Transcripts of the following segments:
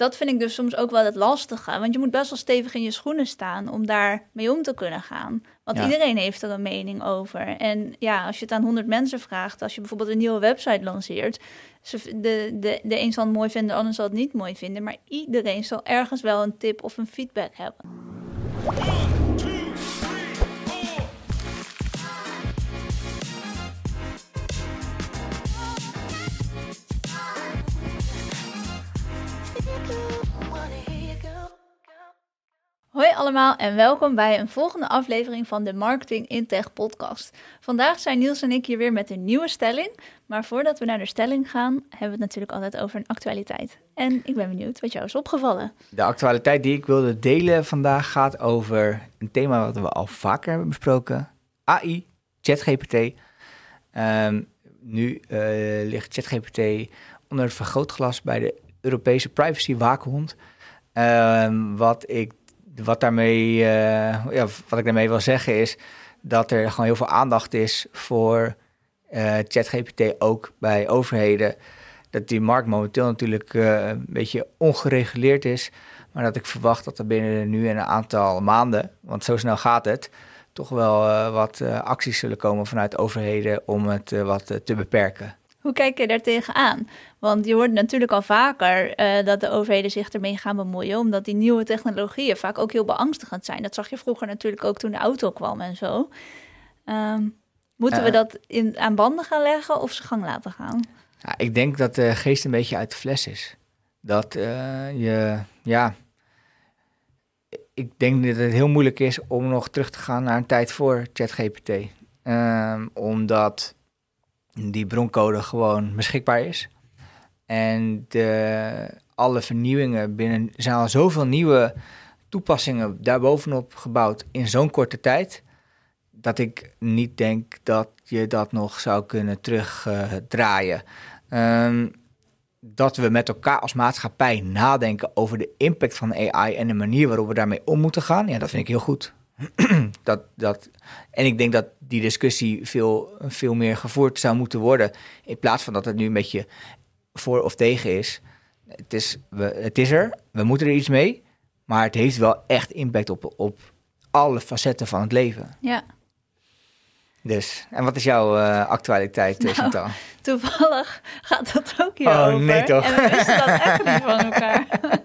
dat vind ik dus soms ook wel het lastige. Want je moet best wel stevig in je schoenen staan om daar mee om te kunnen gaan. Want iedereen heeft er een mening over. En ja, als je het aan 100 mensen vraagt, als je bijvoorbeeld een nieuwe website lanceert, de, de, de een zal het mooi vinden, de ander zal het niet mooi vinden. Maar iedereen zal ergens wel een tip of een feedback hebben. Hoi allemaal en welkom bij een volgende aflevering van de Marketing in Tech podcast. Vandaag zijn Niels en ik hier weer met een nieuwe stelling. Maar voordat we naar de stelling gaan, hebben we het natuurlijk altijd over een actualiteit. En ik ben benieuwd wat jou is opgevallen. De actualiteit die ik wilde delen vandaag gaat over een thema wat we al vaker hebben besproken. AI, ChatGPT. Um, nu uh, ligt ChatGPT onder het vergrootglas bij de Europese privacy waakhond. Um, wat ik wat, daarmee, uh, ja, wat ik daarmee wil zeggen is dat er gewoon heel veel aandacht is voor uh, ChatGPT ook bij overheden. Dat die markt momenteel natuurlijk uh, een beetje ongereguleerd is. Maar dat ik verwacht dat er binnen nu en een aantal maanden, want zo snel gaat het, toch wel wat acties zullen komen vanuit overheden om het wat te beperken. Hoe kijk je daar tegenaan? Want je hoort natuurlijk al vaker uh, dat de overheden zich ermee gaan bemoeien, omdat die nieuwe technologieën vaak ook heel beangstigend zijn. Dat zag je vroeger natuurlijk ook toen de auto kwam en zo. Um, moeten we eh. dat in, aan banden gaan leggen of ze gang laten gaan? Ja, ik denk dat de geest een beetje uit de fles is. Dat uh, je, ja, ik denk dat het heel moeilijk is om nog terug te gaan naar een tijd voor ChatGPT. Um, omdat die broncode gewoon beschikbaar is. En de, alle vernieuwingen binnen zijn al zoveel nieuwe toepassingen daarbovenop gebouwd in zo'n korte tijd. Dat ik niet denk dat je dat nog zou kunnen terugdraaien. Uh, dat we met elkaar als maatschappij nadenken over de impact van AI en de manier waarop we daarmee om moeten gaan. Ja, dat vind ik heel goed. dat, dat, en ik denk dat die discussie veel, veel meer gevoerd zou moeten worden. In plaats van dat het nu een beetje voor of tegen is. Het is, we, het is er, we moeten er iets mee. Maar het heeft wel echt impact op, op alle facetten van het leven. Ja. Dus, en wat is jouw uh, actualiteit, nou, Chantal? Toevallig gaat dat ook hierover. Oh, nee toch? En we wisten dat echt niet van elkaar.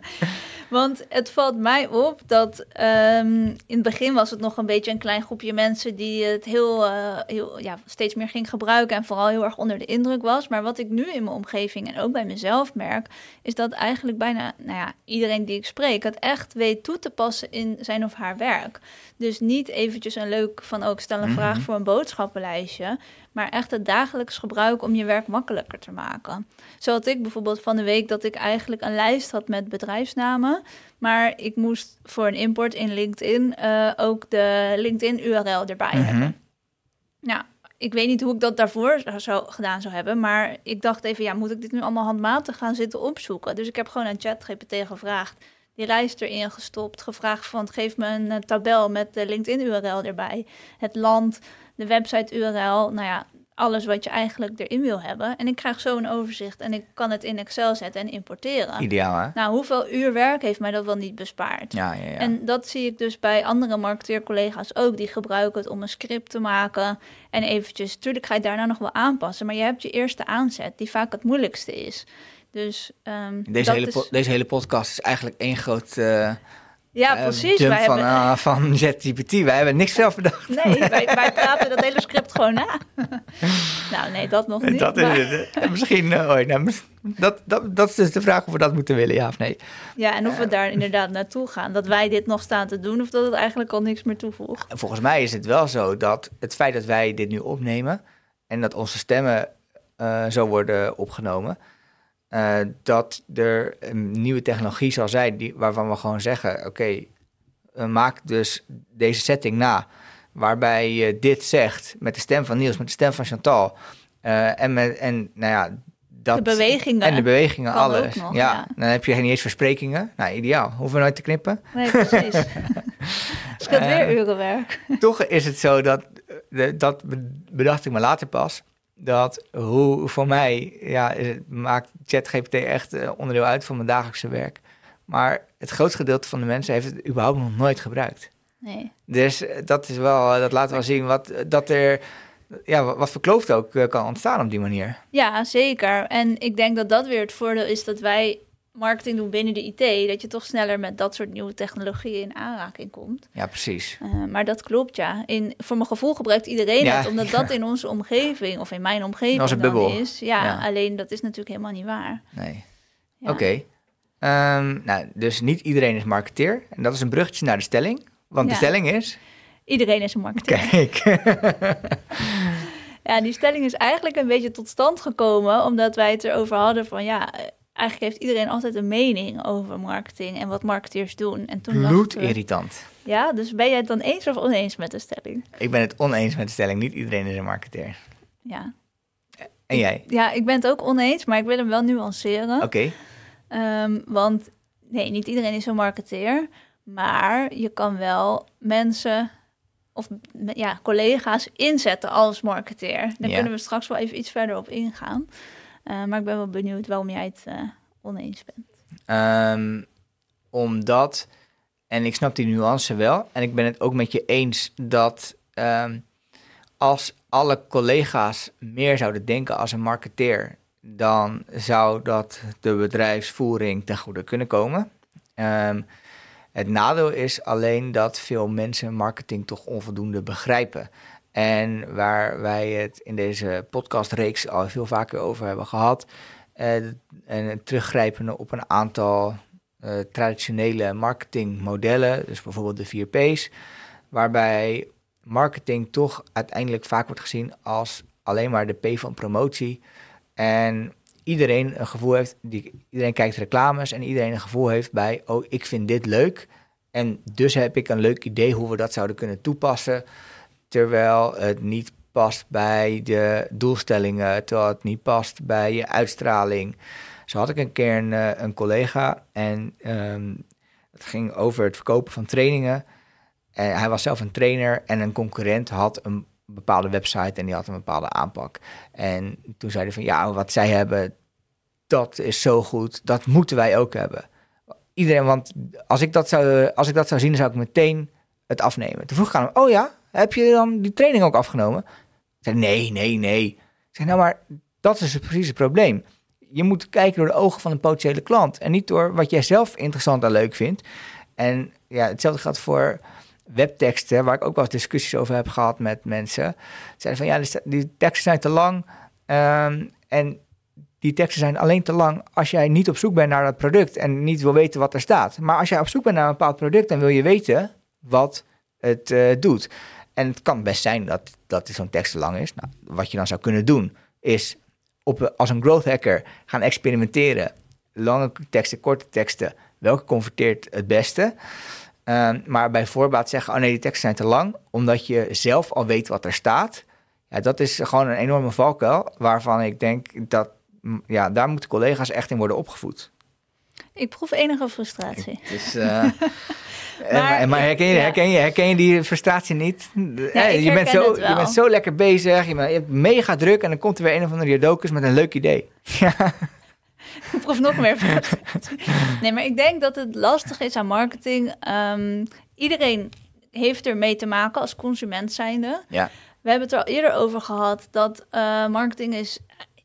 Want het valt mij op dat um, in het begin was het nog een beetje een klein groepje mensen die het heel, uh, heel ja, steeds meer ging gebruiken en vooral heel erg onder de indruk was. Maar wat ik nu in mijn omgeving en ook bij mezelf merk, is dat eigenlijk bijna nou ja, iedereen die ik spreek het echt weet toe te passen in zijn of haar werk. Dus niet eventjes een leuk van ook stel een vraag mhm. voor een boodschappenlijstje, maar echt het dagelijks gebruik om je werk makkelijker te maken. Zo had ik bijvoorbeeld van de week dat ik eigenlijk een lijst had met bedrijfsnamen, maar ik moest voor een import in LinkedIn uh, ook de LinkedIn-URL erbij mm hebben. Nou, ik weet niet hoe ik dat daarvoor zou, gedaan zou hebben, maar ik dacht even, ja, moet ik dit nu allemaal handmatig gaan zitten opzoeken? Dus ik heb gewoon aan ChatGPT gevraagd die lijst erin gestopt, gevraagd van geef me een, tabel met de LinkedIn-URL erbij, het land, de website-URL, nou ja, alles wat je eigenlijk erin wil hebben. En ik krijg zo een overzicht en ik kan het in Excel zetten en importeren. Ideaal, hè? Nou, hoeveel uur werk heeft mij dat wel niet bespaard? Ja, ja, ja. En dat zie ik dus bij andere marketeercollega's ook. Die gebruiken het om een script te maken. En eventjes, tuurlijk ga je daarna nog wel aanpassen. Maar je hebt je eerste aanzet, die vaak het moeilijkste is. Dus, um, deze, hele deze hele podcast is eigenlijk één groot... Uh, ja, uh, precies. Wij van, hebben... uh, van ZGPT. Wij hebben niks zelf bedacht. Nee, wij, wij praten dat hele script gewoon na. nou, nee, dat nog niet. Dat maar... is het. Misschien ooit. Nou, dat, dat, dat is dus de vraag of we dat moeten willen, ja of nee. Ja, en of we daar inderdaad naartoe gaan. Dat wij dit nog staan te doen of dat het eigenlijk al niks meer toevoegt. Volgens mij is het wel zo dat het feit dat wij dit nu opnemen... en dat onze stemmen zo worden opgenomen uh, dat er een nieuwe technologie zal zijn die, waarvan we gewoon zeggen: oké, maak dus deze setting na. Waarbij je dit zegt met de stem van Niels, met de stem van Chantal. Uh, en, met, en nou ja, dat, de bewegingen. En de bewegingen, alles. ja, dan heb je niet eens versprekingen. Nou, ideaal. Hoeven we nooit te knippen. Nee, precies. Scheelt uh, weer urenwerk. toch is het zo dat, dat bedacht ik me later pas dat hoe voor mij ja, maakt ChatGPT echt uh, onderdeel uit van mijn dagelijkse werk. Maar het grootste gedeelte van de mensen heeft het überhaupt nog nooit gebruikt. Nee. Dus eh, dat is wel, eh, dat laat wel zien wat, dat er, ja, wat er ook eh, kan ontstaan op die manier. Ja, zeker. En ik denk dat dat weer het voordeel is dat wij marketing doen binnen de IT, dat je toch sneller met dat soort nieuwe technologieën in aanraking komt. Ja, precies. Uh, maar dat klopt, ja. In, voor mijn gevoel gebruikt iedereen Ja, het, omdat dat in onze omgeving, of in mijn omgeving dan bubbel. is. Ja, Ja. alleen dat is natuurlijk helemaal niet waar. Nee. Oké. Ehm, nou, dus niet iedereen is marketeer. En dat is een bruggetje naar de stelling. Want de stelling is... Iedereen is een marketeer. Kijk. Ja, die stelling is eigenlijk een beetje tot stand gekomen omdat wij het erover hadden van ja, eh, eigenlijk heeft iedereen altijd een mening over marketing en wat marketeers doen. En toen we, Bloedirritant. ja, dus ben jij het dan eens of oneens met de stelling? Ik ben het oneens met de stelling. Niet iedereen is een marketeer. Ja. En jij? ja, ik ben het ook oneens, maar ik wil hem wel nuanceren. Oké. Ehm, want nee, niet iedereen is een marketeer, maar je kan wel mensen of ja, collega's inzetten als marketeer. Daar Ja. kunnen we straks wel even iets verder op ingaan. Eh, maar ik ben wel benieuwd waarom jij het eh, oneens bent. Ehm, omdat, en ik snap die nuance wel, en ik ben het ook met je eens dat ehm, als alle collega's meer zouden denken als een marketeer, dan zou dat de bedrijfsvoering ten goede kunnen komen. Ehm, het nadeel is alleen dat veel mensen marketing toch onvoldoende begrijpen. En waar wij het in deze podcastreeks al veel vaker over hebben gehad, eh, en het teruggrijpende op een aantal eh, traditionele marketingmodellen, dus bijvoorbeeld de 4 P's, waarbij marketing toch uiteindelijk vaak wordt gezien als alleen maar de P van promotie. En iedereen een gevoel heeft, die, iedereen kijkt reclames en iedereen een gevoel heeft bij, oh, ik vind dit leuk. En dus heb ik een leuk idee hoe we dat zouden kunnen toepassen. Terwijl het niet past bij de doelstellingen, terwijl het niet past bij je uitstraling. Zo had ik een keer een, eh, een collega en ehm, het ging over het verkopen van trainingen. En hij was zelf een trainer en een concurrent had een bepaalde website en die had een bepaalde aanpak. En toen zeiden van ja, wat zij hebben, dat is zo goed, dat moeten wij ook hebben. Iedereen, want als ik dat zou, als ik dat zou zien, zou ik meteen het afnemen. Toen vroeg ik aan hem, oh ja, heb je dan die training ook afgenomen? Zei, nee, nee, nee. Ik nou maar, dat is precies het probleem. Je moet kijken door de ogen van een potentiële klant en niet door wat jij zelf interessant en leuk vindt. En ja, hetzelfde geldt voor webteksten, waar ik ook wel discussies over heb gehad met mensen. Zeiden van ja, die teksten zijn te lang. ehm, en die teksten zijn alleen te lang als jij niet op zoek bent naar dat product en niet wil weten wat er staat. Maar als jij op zoek bent naar een bepaald product, dan wil je weten wat het eh, doet. En het kan best zijn dat, dat zo'n tekst te lang is. Nou, wat je dan zou kunnen doen, is op, als een growth hacker gaan experimenteren. Lange teksten, korte teksten. Welke converteert het beste? Ehm, maar bij voorbaat zeggen, oh nee, die teksten zijn te lang, omdat je zelf al weet wat er staat. Ja, dat is gewoon een enorme valkuil, waarvan ik denk dat, ja, daar moeten collega's echt in worden opgevoed. Ik proef enige frustratie. Dus, eh, eh, Maar maar, herken, je, ja. herken, je, herken je die frustratie niet? Eh, ik je, bent zo, het wel. je bent zo lekker bezig, je, bent, je hebt mega druk en dan komt er weer een of andere Jodokus met een leuk idee. Ik proef nog meer frustratie. Nee, maar ik denk dat het lastig is aan marketing. Ehm, iedereen heeft er mee te maken als consument zijnde. Ja. We hebben het er al eerder over gehad dat eh, marketing is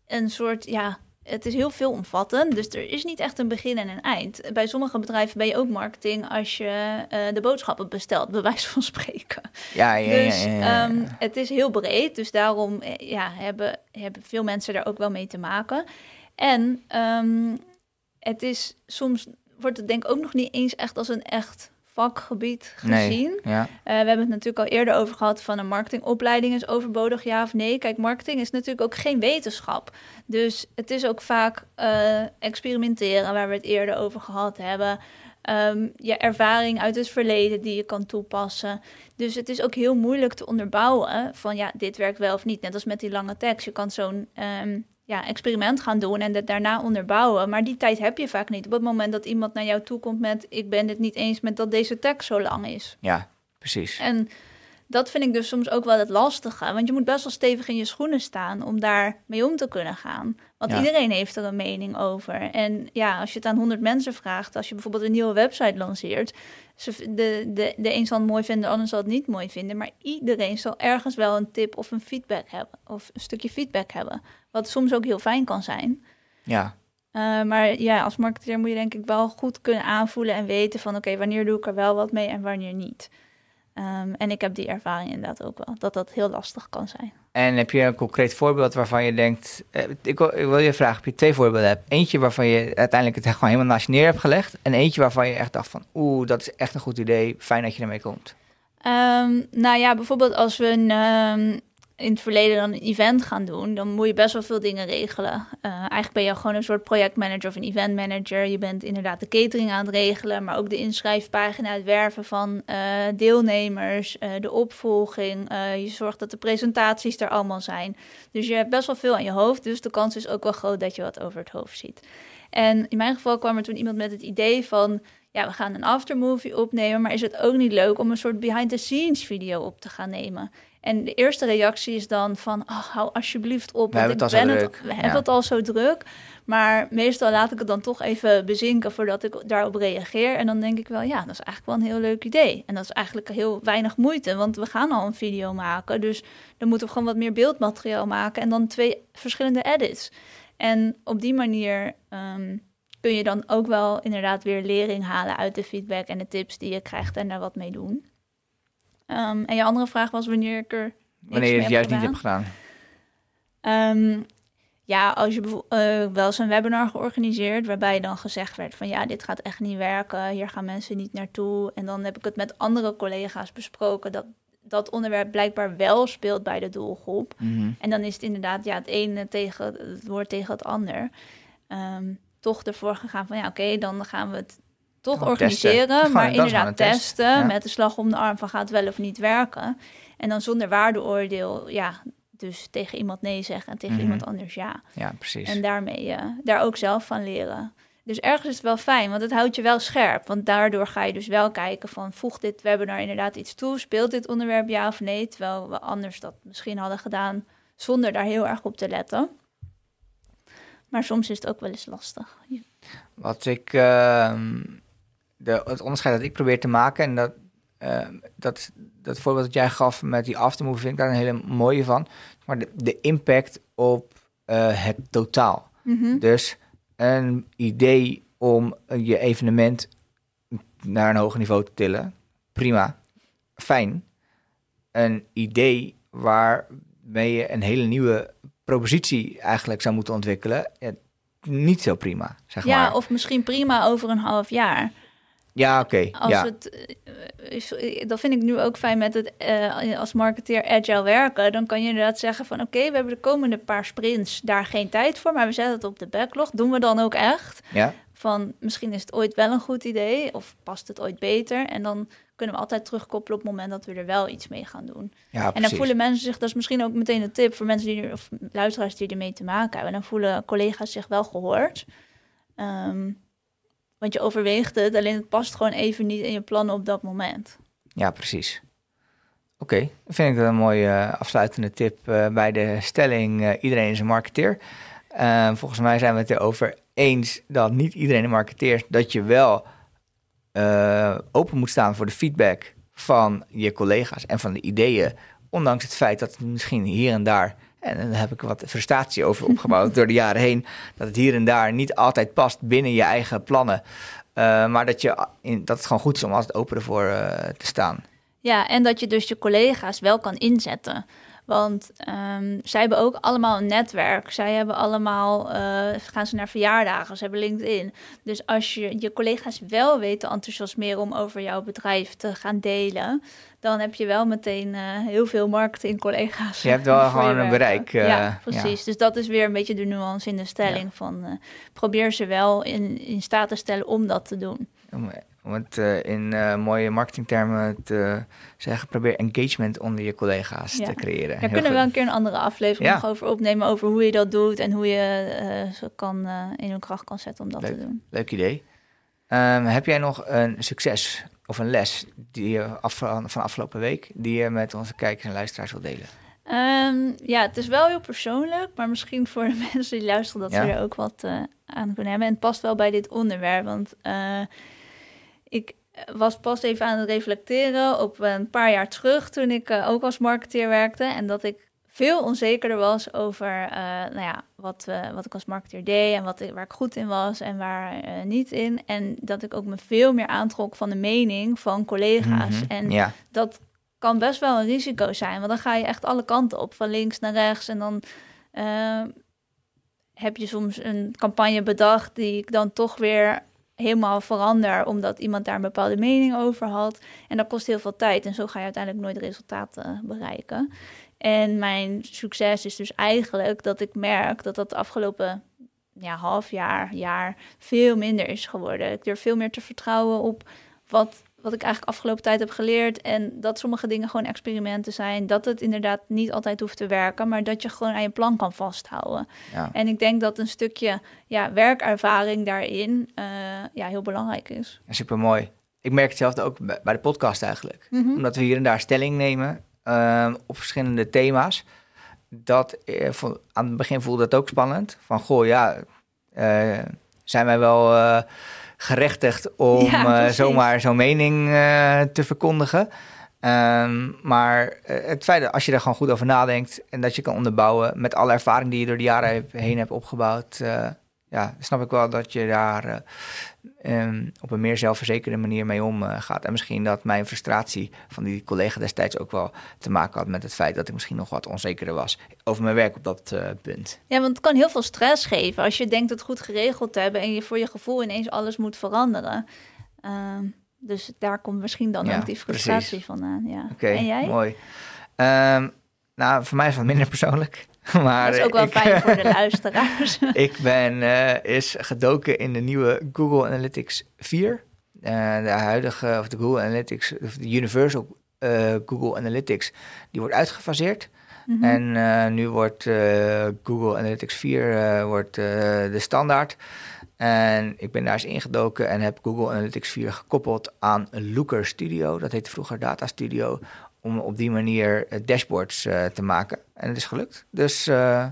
een soort, ja, het is heel veelomvattend. Dus er is niet echt een begin en een eind. Bij sommige bedrijven ben je ook marketing als je eh, de boodschappen bestelt, bij wijze van spreken. Ja, ja, ja, Dus ja, ja. ehm, het is heel breed. Dus daarom eh, ja, hebben, hebben veel mensen daar ook wel mee te maken. En ehm, het is soms wordt het denk ik ook nog niet eens echt als een echt vakgebied gezien. ja. Eh, we hebben het natuurlijk al eerder over gehad van een marketingopleiding is overbodig, ja of nee. Kijk, marketing is natuurlijk ook geen wetenschap. Dus het is ook vaak eh, experimenteren, waar we het eerder over gehad hebben. Ehm, je ervaring uit het verleden die je kan toepassen. Dus het is ook heel moeilijk te onderbouwen van ja, dit werkt wel of niet. Net als met die lange tekst. Je kan zo'n ehm, ja, experiment gaan doen en het daarna onderbouwen. Maar die tijd heb je vaak niet. Op het moment dat iemand naar jou toe komt met... ik ben het niet eens met dat deze tekst zo lang is. ja, precies. En dat vind ik dus soms ook wel het lastige. Want je moet best wel stevig in je schoenen staan om daar mee om te kunnen gaan. Want Ja. iedereen heeft er een mening over. En ja, als je het aan 100 mensen vraagt, als je bijvoorbeeld een nieuwe website lanceert, de, de, de een zal het mooi vinden, de ander zal het niet mooi vinden. Maar iedereen zal ergens wel een tip of een feedback hebben. Of een stukje feedback hebben. Wat soms ook heel fijn kan zijn. Ja, Uh, maar ja, als marketeer moet je denk ik wel goed kunnen aanvoelen en weten van oké, wanneer doe ik er wel wat mee en wanneer niet. Um, en ik heb die ervaring inderdaad ook wel, dat dat heel lastig kan zijn. En heb je een concreet voorbeeld waarvan je denkt... Eh, ik, wil, ik wil je vragen of je twee voorbeelden hebt. Eentje waarvan je uiteindelijk het gewoon helemaal naast je neer hebt gelegd. En eentje waarvan je echt dacht van... Oeh, dat is echt een goed idee. Fijn dat je ermee komt. Um, nou ja, bijvoorbeeld als we een, um, in het verleden dan een event gaan doen, dan moet je best wel veel dingen regelen. Uh, eigenlijk ben je gewoon een soort projectmanager of een event manager. Je bent inderdaad de catering aan het regelen, maar ook de inschrijfpagina, het werven van uh, deelnemers, uh, de opvolging. je zorgt dat de presentaties er allemaal zijn. Dus je hebt best wel veel aan je hoofd, dus de kans is ook wel groot dat je wat over het hoofd ziet. En in mijn geval kwam er toen iemand met het idee van ja, we gaan een aftermovie opnemen, maar is het ook niet leuk om een soort behind-the-scenes video op te gaan nemen? En de eerste reactie is dan van, oh, hou alsjeblieft op, We want ik ben het, druk. we Ja. hebben het al zo druk. Maar meestal laat ik het dan toch even bezinken voordat ik daarop reageer. En dan denk ik wel, ja, dat is eigenlijk wel een heel leuk idee. En dat is eigenlijk heel weinig moeite, want we gaan al een video maken. Dus dan moeten we gewoon wat meer beeldmateriaal maken en dan twee verschillende edits. En op die manier ehm, kun je dan ook wel inderdaad weer lering halen uit de feedback en de tips die je krijgt en daar wat mee doen. Ehm, en je andere vraag was wanneer ik er. Wanneer je het juist niet hebt gedaan. Ehm, ja, als je eh, wel eens een webinar georganiseerd waarbij dan gezegd werd van ja, dit gaat echt niet werken, hier gaan mensen niet naartoe. En dan heb ik het met andere collega's besproken dat dat onderwerp blijkbaar wel speelt bij de doelgroep. Mhm. En dan is het inderdaad ja, het ene tegen het woord tegen het ander. Ehm, toch ervoor gegaan van ja, oké, dan gaan we het toch organiseren. testen. Maar inderdaad test. testen met de slag om de arm van gaat het wel of niet werken. En dan zonder waardeoordeel, ja, dus tegen iemand nee zeggen en tegen Mhm. iemand anders ja. Ja, precies. En daarmee eh, daar ook zelf van leren. Dus ergens is het wel fijn, want het houdt je wel scherp. Want daardoor ga je dus wel kijken van... voegt dit webinar inderdaad iets toe? Speelt dit onderwerp ja of nee? Terwijl we anders dat misschien hadden gedaan... zonder daar heel erg op te letten. Maar soms is het ook wel eens lastig. Ja. Wat ik, ehm, de, het onderscheid dat ik probeer te maken, en dat, ehm, dat, dat voorbeeld dat jij gaf met die aftermovie, vind ik daar een hele mooie van. Maar de, de impact op eh, het totaal. Mhm. Dus een idee om eh, je evenement naar een hoger niveau te tillen, prima, fijn. Een idee waarmee je een hele nieuwe propositie eigenlijk zou moeten ontwikkelen, ja, niet zo prima, zeg ja, maar. of misschien prima over een half jaar. Ja, oké. Als ja. het, eh, eh, dat vind ik nu ook fijn met het eh, als marketeer agile werken. Dan kan je inderdaad zeggen van oké, we hebben de komende paar sprints daar geen tijd voor, maar we zetten het op de backlog. Doen we dan ook echt? ja, Van misschien is het ooit wel een goed idee of past het ooit beter? En dan kunnen we altijd terugkoppelen op het moment dat we er wel iets mee gaan doen. ja, En dan precies. voelen mensen zich, dat is misschien ook meteen een tip voor mensen die of luisteraars die ermee te maken hebben. Dan voelen collega's zich wel gehoord. Ehm, want je overweegt het, alleen het past gewoon even niet in je plannen op dat moment. Ja, precies. Oké, vind ik een mooie eh, afsluitende tip eh, bij de stelling eh, iedereen is een marketeer. Eh, volgens mij zijn we het erover eens dat niet iedereen een marketeer is. Dat je wel open moet staan voor de feedback van je collega's en van de ideeën. Ondanks het feit dat het misschien hier en daar, en daar heb ik wat frustratie over opgebouwd door de jaren heen, dat het hier en daar niet altijd past binnen je eigen plannen. Eh, maar dat, je, in, dat het gewoon goed is om altijd open ervoor eh, te staan. Ja, en dat je dus je collega's wel kan inzetten. Want ehm, zij hebben ook allemaal een netwerk. Zij hebben allemaal, eh, gaan ze naar verjaardagen, ze hebben LinkedIn. Dus als je je collega's wel weet te enthousiasmeren om over jouw bedrijf te gaan delen, dan heb je wel meteen eh, heel veel marketingcollega's. Je hebt wel gewoon een bereik, eh, ja, precies. Dus dat is weer een beetje de nuance in de stelling van eh, probeer ze wel in, in staat te stellen om dat te doen. Om, om het in mooie marketingtermen te zeggen, probeer engagement onder je collega's Ja. te creëren. Daar Heel kunnen we wel een keer een andere aflevering nog over opnemen, over hoe je dat doet en hoe je ze kan, in hun kracht kan zetten om dat Leuk. te doen. Leuk idee. Ehm, heb jij nog een succes of een les die je af, van afgelopen week, die je met onze kijkers en luisteraars wil delen? Ehm, ja, het is wel heel persoonlijk, maar misschien voor de mensen die luisteren dat Ja. ze er ook wat eh, aan kunnen hebben. En het past wel bij dit onderwerp, want eh, ik was pas even aan het reflecteren op een paar jaar terug toen ik eh, ook als marketeer werkte en dat ik veel onzekerder was over eh, nou ja, wat, wat ik als marketeer deed en wat, ik- waar ik goed in was en waar eh, niet in. En dat ik ook me veel meer aantrok van de mening van collega's. Mhm. En Ja, dat kan best wel een risico zijn. Want dan ga je echt alle kanten op, van links naar rechts. En dan eh, heb je soms een campagne bedacht die ik dan toch weer helemaal verander, omdat iemand daar een bepaalde mening over had. En dat kost heel veel tijd. En zo ga je uiteindelijk nooit resultaten bereiken. En mijn succes is dus eigenlijk dat ik merk dat dat de afgelopen ja, half jaar, jaar veel minder is geworden. Ik durf veel meer te vertrouwen op wat, wat ik eigenlijk afgelopen tijd heb geleerd. En dat sommige dingen gewoon experimenten zijn. Dat het inderdaad niet altijd hoeft te werken, maar dat je gewoon aan je plan kan vasthouden. ja. En ik denk dat een stukje ja, werkervaring daarin eh, ja, heel belangrijk is. super mooi. Ik merk hetzelfde ook bij bij de podcast eigenlijk. Mhm. Omdat we hier en daar stelling nemen ehm, op verschillende thema's. Dat eh, aan het begin voelde dat ook spannend. Van goh, ja, eh, zijn wij wel eh, gerechtigd om Ja, zomaar zo'n mening te verkondigen? Ehm, maar het feit dat als je er gewoon goed over nadenkt en dat je kan onderbouwen met alle ervaring die je door de jaren heen hebt opgebouwd, ja, snap ik wel dat je daar eh, ehm, op een meer zelfverzekerde manier mee omgaat. en misschien dat mijn frustratie van die collega destijds ook wel te maken had met het feit dat ik misschien nog wat onzekerder was over mijn werk op dat eh, punt. Ja, want het kan heel veel stress geven als je denkt het goed geregeld te hebben en je voor je gevoel ineens alles moet veranderen. Ehm, dus daar komt misschien dan Ja, ook die frustratie precies. vandaan. Ja. Oké, en jij? mooi. Ehm, nou, voor mij is het wat minder persoonlijk. Maar dat is ook wel ik, fijn voor de luisteraars. ik ben eh, is gedoken in de nieuwe Google Analytics 4. Eh, de huidige, of de Google Analytics, of de Universal eh, Google Analytics, die wordt uitgefaseerd. Mhm. En nu wordt Google Analytics 4 eh, wordt, de standaard. En ik ben daar eens ingedoken en heb Google Analytics 4 gekoppeld aan Looker Studio. Dat heette vroeger Data Studio. Om op die manier eh, dashboards eh, te maken. En het is gelukt. Dus, eh,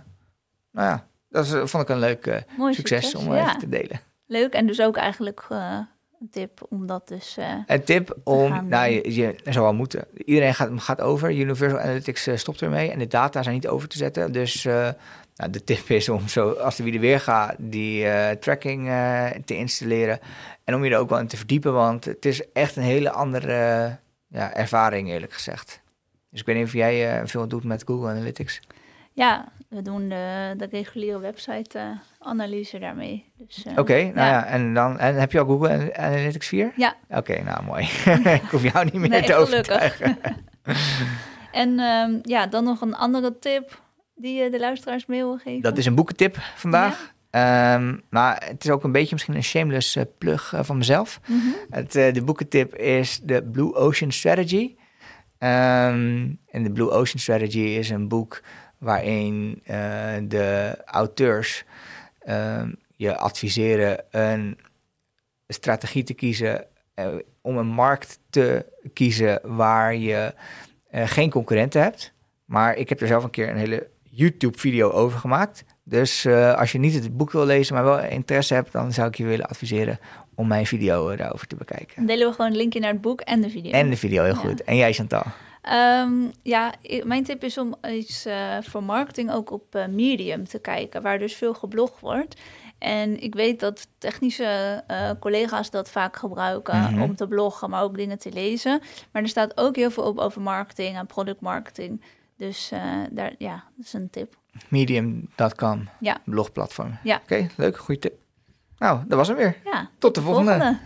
nou ja, dat is, vond ik een leuk succes, om ja. even te delen. Leuk en dus ook eigenlijk een tip om dat dus... Een tip om, gaan nou, je, je zou wel moeten. Iedereen gaat, gaat over. Universal Analytics stopt ermee en de data zijn niet over te zetten. Dus nou, de tip is om zo, als de wie weer gaat, die tracking te installeren. En om je er ook wel in te verdiepen, want het is echt een hele andere ja, ervaring, eerlijk gezegd. Dus ik weet niet of jij eh, veel doet met Google Analytics. ja, we doen de, de reguliere website-analyse daarmee. Dus, eh, Oké, nou ja. ja. en dan en heb je al Google Analytics 4? Ja. Oké, nou mooi. ik hoef jou niet meer Nee, te overtuigen. En ehm, ja, dan nog een andere tip die je de luisteraars mee wil geven. Dat is een boekentip vandaag. Ehm, maar het is ook een beetje misschien een shameless eh, plug eh, van mezelf. Mhm. Het, eh, de boekentip is de Blue Ocean Strategy. Ehm, en de Blue Ocean Strategy is een boek waarin de auteurs ehm, je adviseren een strategie te kiezen om een markt te kiezen waar je geen concurrenten hebt. Maar ik heb er zelf een keer een hele YouTube-video over gemaakt. Dus eh, als je niet het boek wil lezen, maar wel interesse hebt, dan zou ik je willen adviseren om mijn video eh, daarover te bekijken. Dan delen we gewoon een linkje naar het boek en de video. En de video, heel Ja. goed. En jij, Chantal? Ehm, ja, mijn tip is om iets eh, voor marketing ook op Medium te kijken, waar dus veel geblogd wordt. En ik weet dat technische collega's dat vaak gebruiken Mhm. om te bloggen, maar ook dingen te lezen. Maar er staat ook heel veel op over marketing en product marketing. Dus eh, daar, ja, dat is een tip. Medium.com, Ja. blogplatform. Ja. Oké, leuk, goede tip. Nou, dat was hem weer. Ja, Tot de volgende. volgende.